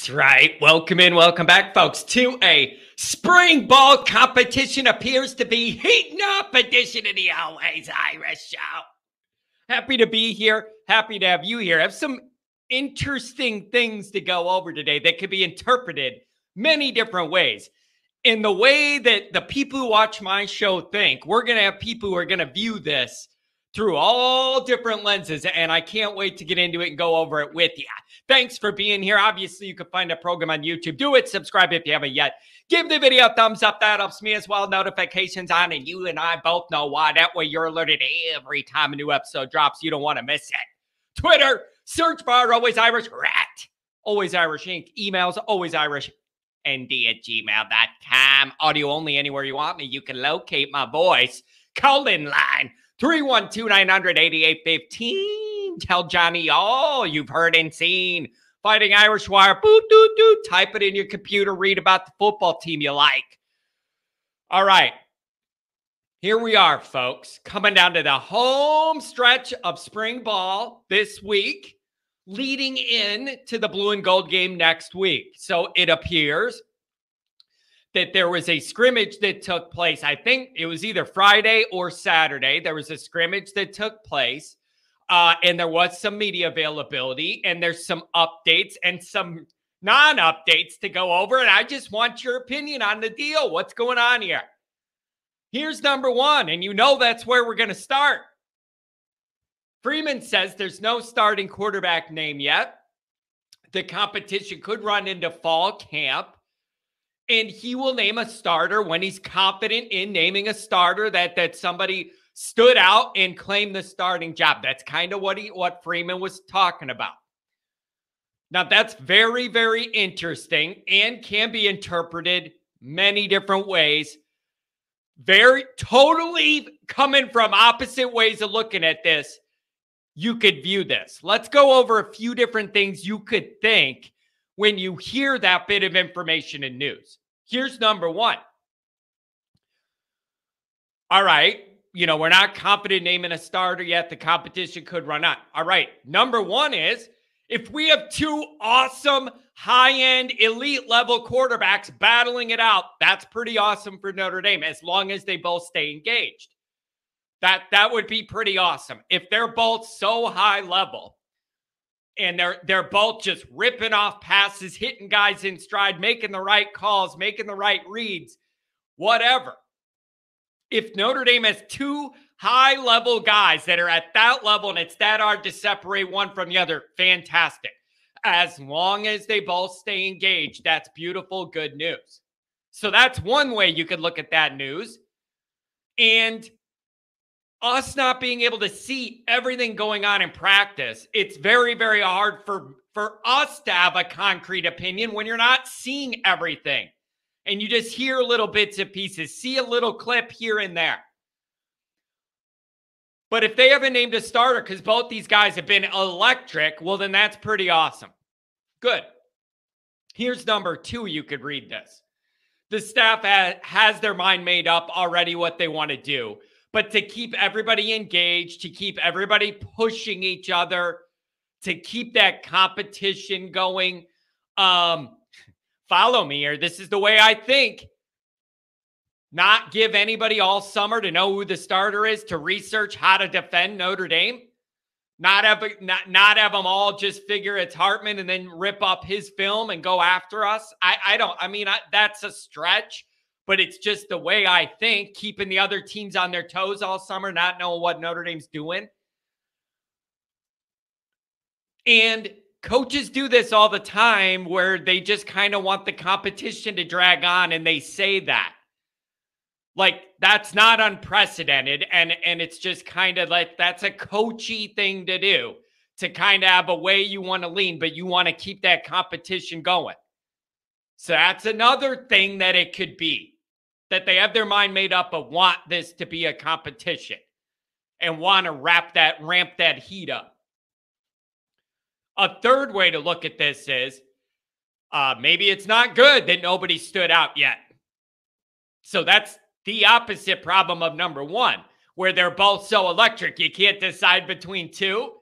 That's right. Welcome in, welcome back, folks, to a spring ball competition appears to be heating up edition of the Always Irish Show. Happy to be here. Happy to have you here. I have some interesting things to go over today that could be interpreted many different ways. In the way that the people who watch my show think, we're going to have people who are going to view this through all different lenses, and I can't wait to get into it and go over it with you. Thanks for being here. Obviously, you can find a program on YouTube. Do it. Subscribe if you haven't yet. Give the video a thumbs up. That helps me as well. Notifications on, and you and I both know why. That way, you're alerted every time a new episode drops. You don't want to miss it. Twitter, search bar, always Irish rat, always Irish Inc. Emails, always Irish nd at gmail.com. Audio only anywhere you want me. You can locate my voice. Call in line 312 900 8815. Tell Johnny all you've heard and seen. Fighting Irish Wire. Boot, doot, doot. Type it in your computer. Read about the football team you like. All right. Here we are, folks, coming down to the home stretch of spring ball this week, leading in to the blue and gold game next week. So it appears that there was a scrimmage that took place. I think it was either Friday or Saturday. There was a scrimmage that took place, uh, and there was some media availability, and there's some updates and some non updates to go over. And I just want your opinion on the deal. What's going on here? Here's number one, and you know that's where we're going to start. Freeman says there's no starting quarterback name yet. The competition could run into fall camp and he will name a starter when he's confident in naming a starter that that somebody stood out and claimed the starting job. That's kind of what he what Freeman was talking about. Now that's very very interesting and can be interpreted many different ways. Very totally coming from opposite ways of looking at this. You could view this. Let's go over a few different things you could think when you hear that bit of information and news. Here's number one. All right. You know, we're not confident naming a starter yet. The competition could run out. All right. Number one is if we have two awesome, high end, elite level quarterbacks battling it out, that's pretty awesome for Notre Dame as long as they both stay engaged. That, that would be pretty awesome. If they're both so high level, and they're they're both just ripping off passes, hitting guys in stride, making the right calls, making the right reads, whatever. If Notre Dame has two high level guys that are at that level and it's that hard to separate one from the other, fantastic. As long as they both stay engaged, that's beautiful, good news. So that's one way you could look at that news. And us not being able to see everything going on in practice, it's very, very hard for for us to have a concrete opinion when you're not seeing everything. And you just hear little bits and pieces, see a little clip here and there. But if they haven't named a starter because both these guys have been electric, well, then that's pretty awesome. Good. Here's number two. You could read this. The staff has their mind made up already what they want to do but to keep everybody engaged, to keep everybody pushing each other, to keep that competition going. Um, follow me here. This is the way I think. Not give anybody all summer to know who the starter is, to research how to defend Notre Dame. Not have not, not have them all just figure it's Hartman and then rip up his film and go after us. I I don't. I mean I, that's a stretch but it's just the way I think, keeping the other teams on their toes all summer, not knowing what Notre Dame's doing. And coaches do this all the time where they just kind of want the competition to drag on and they say that. Like that's not unprecedented and and it's just kind of like that's a coachy thing to do to kind of have a way you want to lean but you want to keep that competition going. So that's another thing that it could be that they have their mind made up of want this to be a competition and want to wrap that ramp that heat up. A third way to look at this is uh, maybe it's not good that nobody stood out yet. So that's the opposite problem of number one, where they're both so electric. You can't decide between two.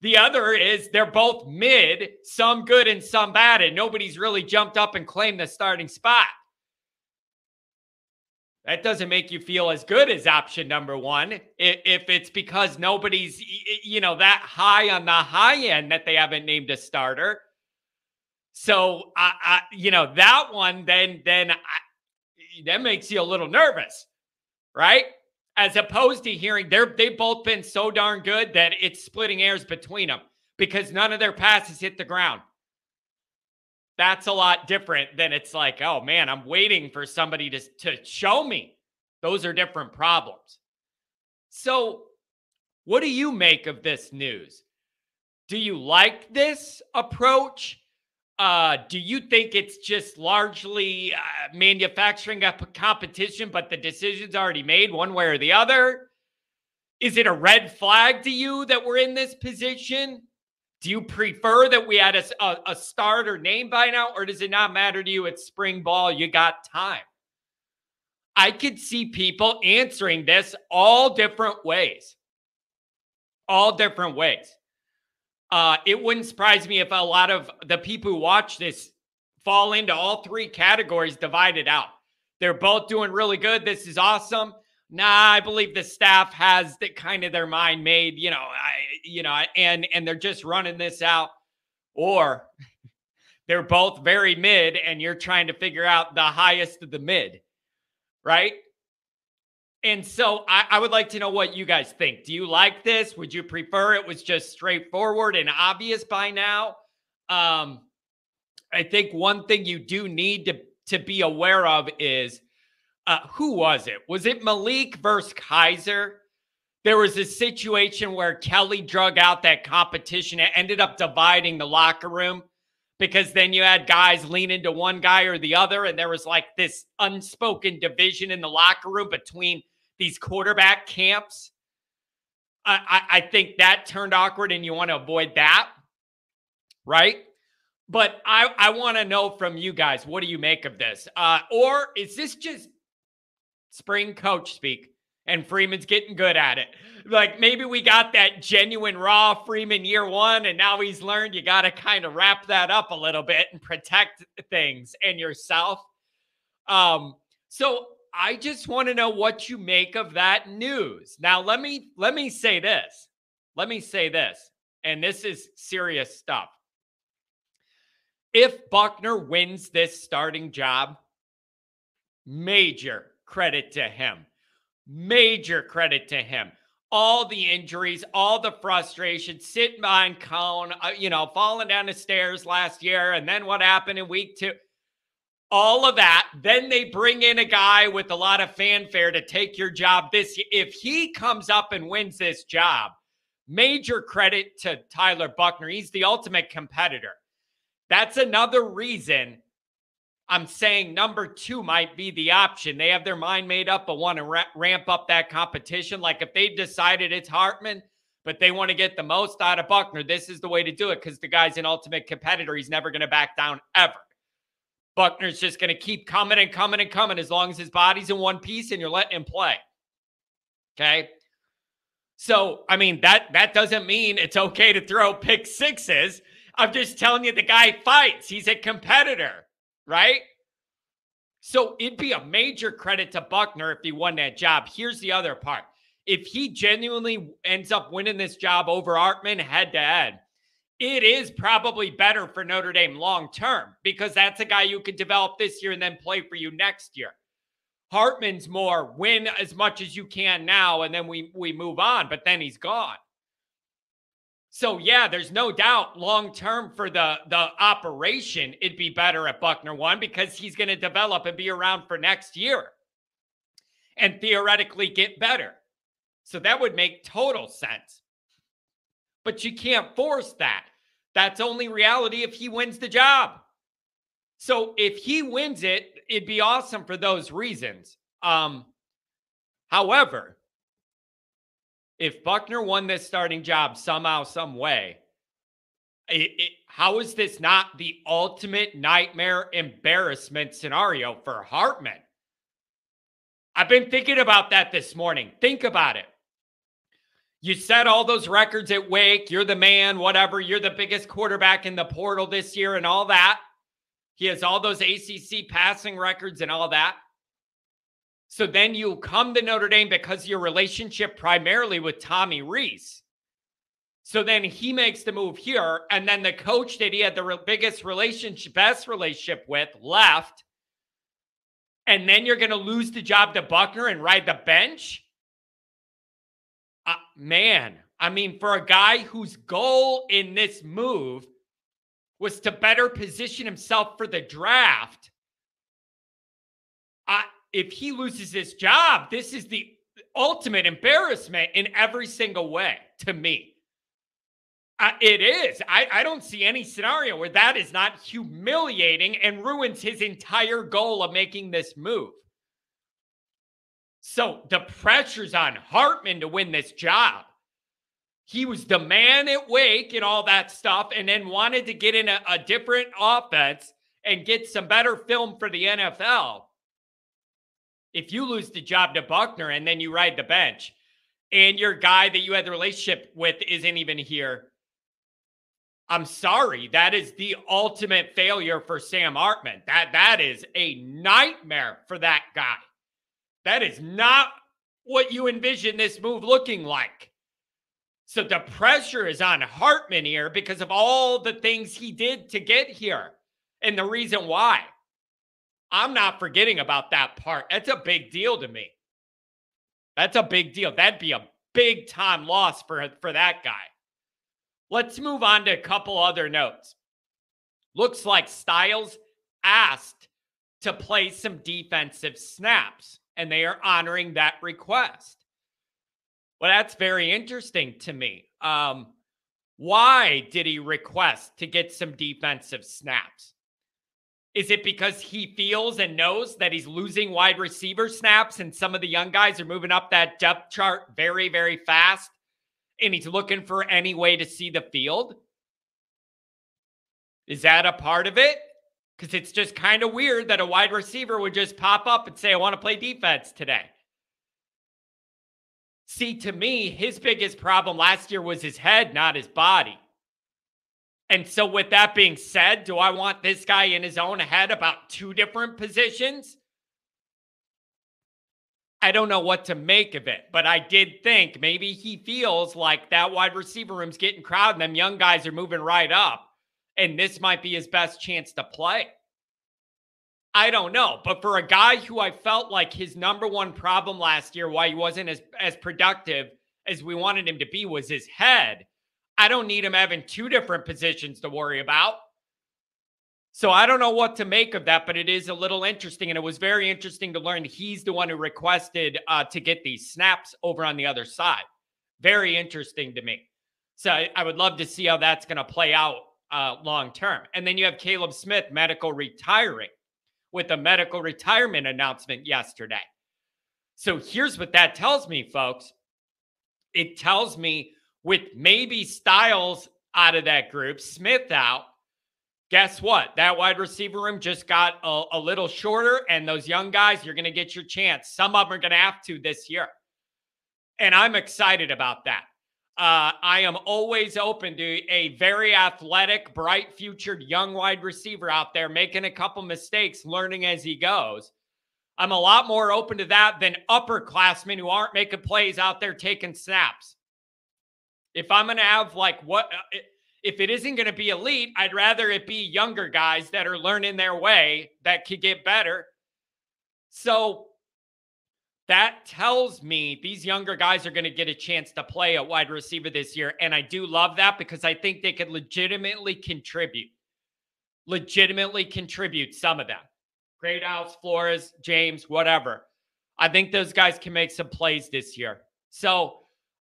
The other is they're both mid, some good and some bad, and nobody's really jumped up and claimed the starting spot. That doesn't make you feel as good as option number one. If it's because nobody's, you know, that high on the high end that they haven't named a starter. So, I, I you know, that one, then, then I, that makes you a little nervous, right? As opposed to hearing they're they've both been so darn good that it's splitting hairs between them because none of their passes hit the ground. That's a lot different than it's like, oh man, I'm waiting for somebody to, to show me. Those are different problems. So, what do you make of this news? Do you like this approach? Uh, do you think it's just largely uh, manufacturing a competition, but the decision's already made one way or the other? Is it a red flag to you that we're in this position? Do you prefer that we had a, a, a starter name by now, or does it not matter to you? It's spring ball, you got time. I could see people answering this all different ways. All different ways. Uh, it wouldn't surprise me if a lot of the people who watch this fall into all three categories divided out. They're both doing really good. This is awesome. Nah, I believe the staff has the kind of their mind made, you know, I, you know, and and they're just running this out. Or they're both very mid, and you're trying to figure out the highest of the mid, right? And so I, I, would like to know what you guys think. Do you like this? Would you prefer it was just straightforward and obvious by now? Um, I think one thing you do need to, to be aware of is uh, who was it? Was it Malik versus Kizer? There was a situation where Kelly drug out that competition. It ended up dividing the locker room because then you had guys lean into one guy or the other, and there was like this unspoken division in the locker room between these quarterback camps. I, I, I think that turned awkward, and you want to avoid that, right? But I, I want to know from you guys, what do you make of this? Uh, or is this just spring coach speak? and Freeman's getting good at it. Like maybe we got that genuine raw Freeman year one, and now he's learned you got to kind of wrap that up a little bit and protect things and yourself. Um, so I just want to know what you make of that news. Now, let me let me say this. Let me say this, and this is serious stuff. If Buckner wins this starting job, major credit to him. Major credit to him. All the injuries, all the frustration, sitting behind Coan, uh, you know, falling down the stairs last year, and then what happened in week two all of that. Then they bring in a guy with a lot of fanfare to take your job this year. If he comes up and wins this job, major credit to Tyler Buckner. He's the ultimate competitor. That's another reason I'm saying number two might be the option. They have their mind made up, but want to ra- ramp up that competition. Like if they decided it's Hartman, but they want to get the most out of Buckner, this is the way to do it because the guy's an ultimate competitor. He's never going to back down ever. Buckner's just going to keep coming and coming and coming as long as his body's in one piece and you're letting him play. Okay. So, I mean, that that doesn't mean it's okay to throw pick sixes. I'm just telling you the guy fights. He's a competitor, right? So it'd be a major credit to Buckner if he won that job. Here's the other part. If he genuinely ends up winning this job over Hartman head to head, it is probably better for Notre Dame long term because that's a guy you can develop this year and then play for you next year. Hartman's more win as much as you can now and then we we move on, but then he's gone. So yeah, there's no doubt long term for the the operation it'd be better at Buckner 1 because he's going to develop and be around for next year and theoretically get better. So that would make total sense but you can't force that. That's only reality if he wins the job. So if he wins it, it'd be awesome for those reasons. Um, however, if Buckner won this starting job somehow, some way, it, it, how is this not the ultimate nightmare embarrassment scenario for Hartman? I've been thinking about that this morning. Think about it You set all those records at Wake. You're the man, whatever. You're the biggest quarterback in the portal this year and all that. He has all those ACC passing records and all that. So then you come to Notre Dame because your relationship primarily with Tommy Rees. So then he makes the move here. And then the coach that he had the biggest relationship, best relationship with left. And then you're going to lose the job to Buckner and ride the bench? Uh, man, I mean, for a guy whose goal in this move was to better position himself for the draft, if he loses his job, this is the ultimate embarrassment in every single way to me. Uh, it is. I, I don't see any scenario where that is not humiliating and ruins his entire goal of making this move. So the pressure's on Hartman to win this job. He was the man at Wake and all that stuff, and then wanted to get in a, a different offense and get some better film for the NFL. If you lose the job to Buckner and then you ride the bench, and your guy that you had the relationship with isn't even here, I'm sorry. That is the ultimate failure for Sam Hartman. That that is a nightmare for that guy. That is not what you envision this move looking like. So the pressure is on Hartman here because of all the things he did to get here and the reason why. I'm not forgetting about that part. That's a big deal to me. That's a big deal. That'd be a big time loss for, for that guy. Let's move on to a couple other notes. Looks like Styles asked to play some defensive snaps, and they are honoring that request. Well, that's very interesting to me. Um, why did he request to get some defensive snaps? Is it because he feels and knows that he's losing wide receiver snaps and some of the young guys are moving up that depth chart very, very fast? and he's looking for any way to see the field? Is that a part of it? Because it's just kind of weird that a wide receiver would just pop up and say, I want to play defense today. See, to me, his biggest problem last year was his head, not his body. And so, with that being said, do I want this guy in his own head about two different positions? I don't know what to make of it, but I did think maybe he feels like that wide receiver room's getting crowded and them young guys are moving right up, and this might be his best chance to play. I don't know, but for a guy who I felt like his number one problem last year, why he wasn't as as productive as we wanted him to be, was his head. I don't need him having two different positions to worry about. So I don't know what to make of that, but it is a little interesting. And it was very interesting to learn he's the one who requested uh, to get these snaps over on the other side. Very interesting to me. So I, would love to see how that's going to play out uh, long term. And then you have Caleb Smith, medical retiring, with a medical retirement announcement yesterday. So here's what that tells me, folks. It tells me with maybe Styles out of that group, Smith out, guess what? That wide receiver room just got a, a little shorter, and those young guys, you're going to get your chance. Some of them are going to have to this year. And I'm excited about that. Uh, I am always open to a very athletic, bright futured young wide receiver out there making a couple mistakes, learning as he goes. I'm a lot more open to that than upperclassmen who aren't making plays out there taking snaps. If I'm going to have like what uh, if it isn't going to be elite, I'd rather it be younger guys that are learning their way that could get better. So that tells me these younger guys are going to get a chance to play at wide receiver this year. And I do love that because I think they could legitimately contribute, legitimately contribute some of them. Great Greathouse, Flores, James, whatever. I think those guys can make some plays this year. So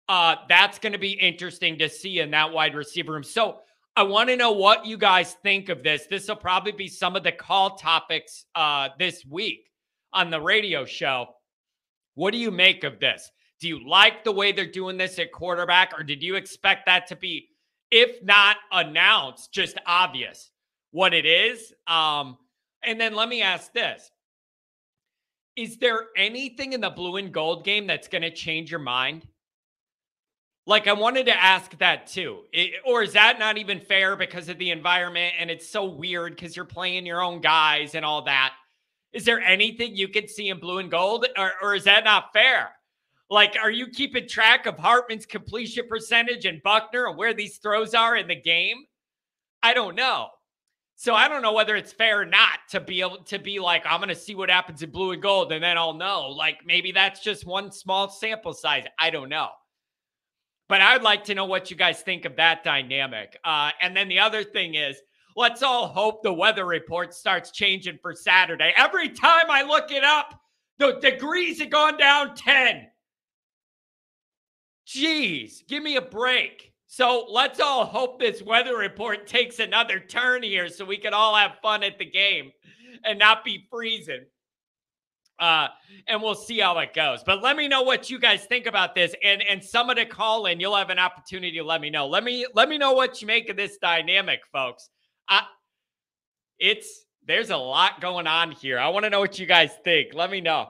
uh, that's going to be interesting to see in that wide receiver room. So I want to know what you guys think of this. This will probably be some of the call topics uh, this week on the radio show. What do you make of this? Do you like the way they're doing this at quarterback, or did you expect that to be, if not announced, just obvious what it is? Um, and then let me ask this Is there anything in the blue and gold game that's going to change your mind? Like I wanted to ask that too. It, or is that not even fair because of the environment and it's so weird because you're playing your own guys and all that? Is there anything you could see in blue and gold or, or is that not fair? Like, are you keeping track of Hartman's completion percentage and Buckner and where these throws are in the game? I don't know. So I don't know whether it's fair or not to be able to be like, I'm to see what happens in blue and gold and then I'll know. Like maybe that's just one small sample size. I don't know. But I'd like to know what you guys think of that dynamic. Uh, and then the other thing is, let's all hope the weather report starts changing for Saturday. Every time I look it up, the degrees have gone down 10. Jeez, give me a break. So let's all hope this weather report takes another turn here so we can all have fun at the game and not be freezing. Uh, and we'll see how it goes. But let me know what you guys think about this. And and someone to call in, you'll have an opportunity to let me know. Let me let me know what you make of this dynamic, folks. Uh, it's there's a lot going on here. I want to know what you guys think. Let me know.